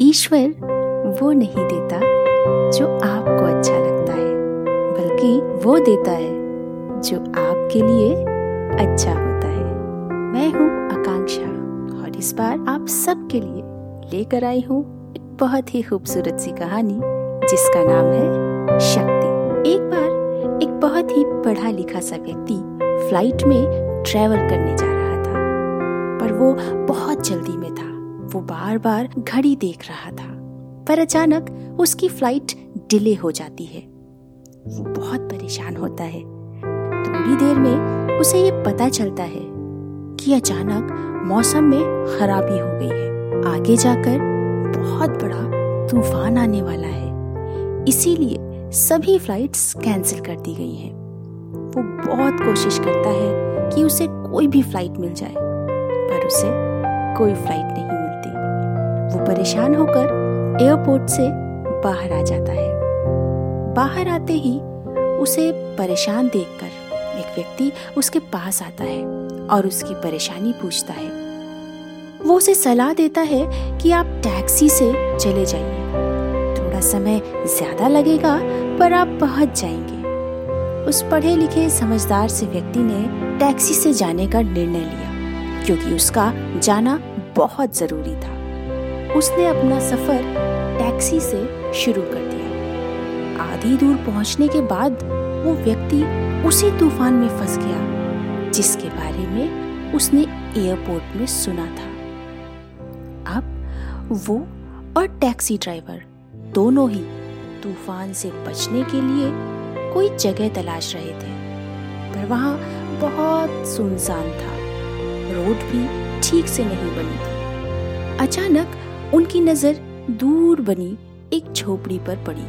ईश्वर वो नहीं देता जो आपको अच्छा लगता है, बल्कि वो देता है जो आपके लिए अच्छा होता है। मैं हूँ आकांक्षा और इस बार आप सबके लिए लेकर आई हूँ एक बहुत ही खूबसूरत सी कहानी, जिसका नाम है शक्ति। एक बार एक बहुत ही पढ़ा लिखा सा व्यक्ति फ़्लाइट में ट्रेवल करने जा रहा था, पर वो बहुत जल्दी में था। वो बार बार घड़ी देख रहा था, पर अचानक उसकी फ़्लाइट डिले हो जाती है। वो बहुत परेशान होता है। थोड़ी देर में उसे ये पता चलता है कि अचानक मौसम में खराबी हो गई है। आगे जाकर बहुत बड़ा तूफ़ान आने वाला है। इसीलिए सभी फ्लाइट्स कैंसिल कर दी गई हैं। वो बहुत कोशिश करता है कि उसे कोई भी फ़्लाइट मिल जाए, पर उसे कोई फ़्लाइट नहीं वो परेशान होकर एयरपोर्ट से बाहर आ जाता है। बाहर आते ही उसे परेशान देखकर एक व्यक्ति उसके पास आता है और उसकी परेशानी पूछता है। वो उसे सलाह देता है कि आप टैक्सी से चले जाइए। थोड़ा समय ज़्यादा लगेगा, पर आप पहुँच जाएँगे। उस पढ़े लिखे समझदार से व्यक्ति ने टैक्सी से जाने का निर्णय लिया, क्योंकि उसका जाना बहुत ज़रूरी था। उसने अपना सफ़र टैक्सी से शुरू कर दिया। आधी दूर पहुँचने के बाद वो व्यक्ति उसी तूफ़ान में फंस गया, जिसके बारे में उसने एयरपोर्ट में सुना था। अब वो और टैक्सी ड्राइवर दोनों ही तूफ़ान से बचने के लिए कोई जगह तलाश रहे थे, पर वहाँ बहुत सुनसान था। रोड भी ठीक से नहीं बनी थी। अचानक उनकी नज़र दूर बनी एक झोपड़ी पर पड़ी।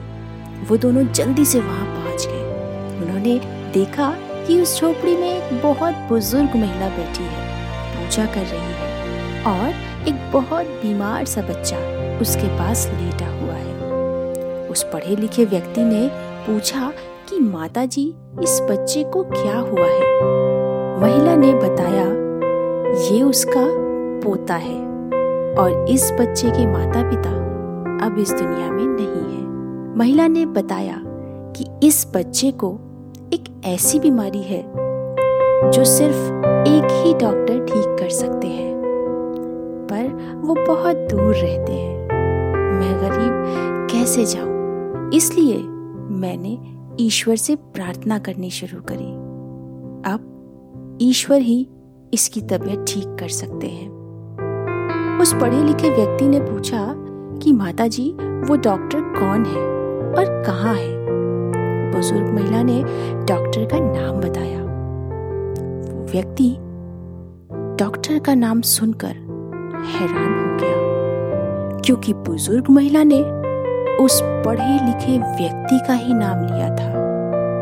वो दोनों जल्दी से वहाँ पहुँच गए। उन्होंने देखा कि उस झोपड़ी में एक बहुत बुज़ुर्ग महिला बैठी है, पूजा कर रही है और एक बहुत बीमार सा बच्चा उसके पास लेटा हुआ है। उस पढ़े लिखे व्यक्ति ने पूछा कि माता जी इस बच्चे को क्या हुआ है? महिला ने बताया, ये उसका पोता है। और इस बच्चे के माता पिता अब इस दुनिया में नहीं है। महिला ने बताया कि इस बच्चे को एक ऐसी बीमारी है जो सिर्फ़ एक ही डॉक्टर ठीक कर सकते हैं, पर वो बहुत दूर रहते हैं। मैं गरीब कैसे जाऊँ? इसलिए मैंने ईश्वर से प्रार्थना करनी शुरू करी। अब ईश्वर ही इसकी तबीयत ठीक कर सकते हैं। उस पढ़े लिखे व्यक्ति ने पूछा कि माता जी वो डॉक्टर कौन है और कहाँ है? बुज़ुर्ग महिला ने डॉक्टर का नाम बताया। वो व्यक्ति डॉक्टर का नाम सुनकर हैरान हो गया, क्योंकि बुज़ुर्ग महिला ने उस पढ़े लिखे व्यक्ति का ही नाम लिया था।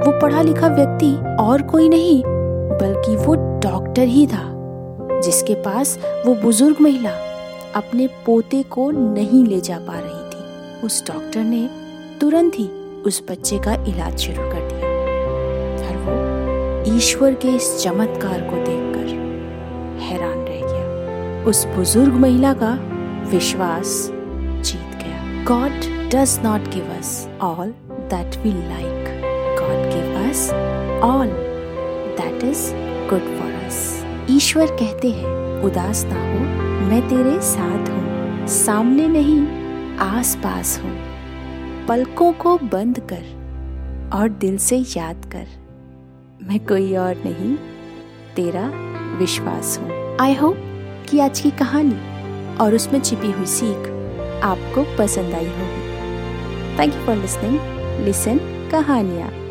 वो पढ़ा लिखा व्यक्ति और कोई नहीं, बल्कि वो डॉक्टर ही था, जिसके पास वो बुज़ुर्ग महिला अपने पोते को नहीं ले जा पा रही थी। उस डॉक्टर ने तुरंत ही उस बच्चे का इलाज शुरू कर दिया। और वो ईश्वर के इस चमत्कार को देखकर हैरान रह गया। उस बुज़ुर्ग महिला का विश्वास जीत गया। God does not give us all that we like God give us all that is good for us ईश्वर कहते हैं, उदास ना हो। मैं तेरे साथ हूँ, सामने नहीं आस पास हूँ। पलकों को बंद कर और दिल से याद कर। मैं कोई और नहीं, तेरा विश्वास हूँ। आई होप कि आज की कहानी और उसमें छिपी हुई सीख आपको पसंद आई होगी। Thank you for listening listen कहानियाँ।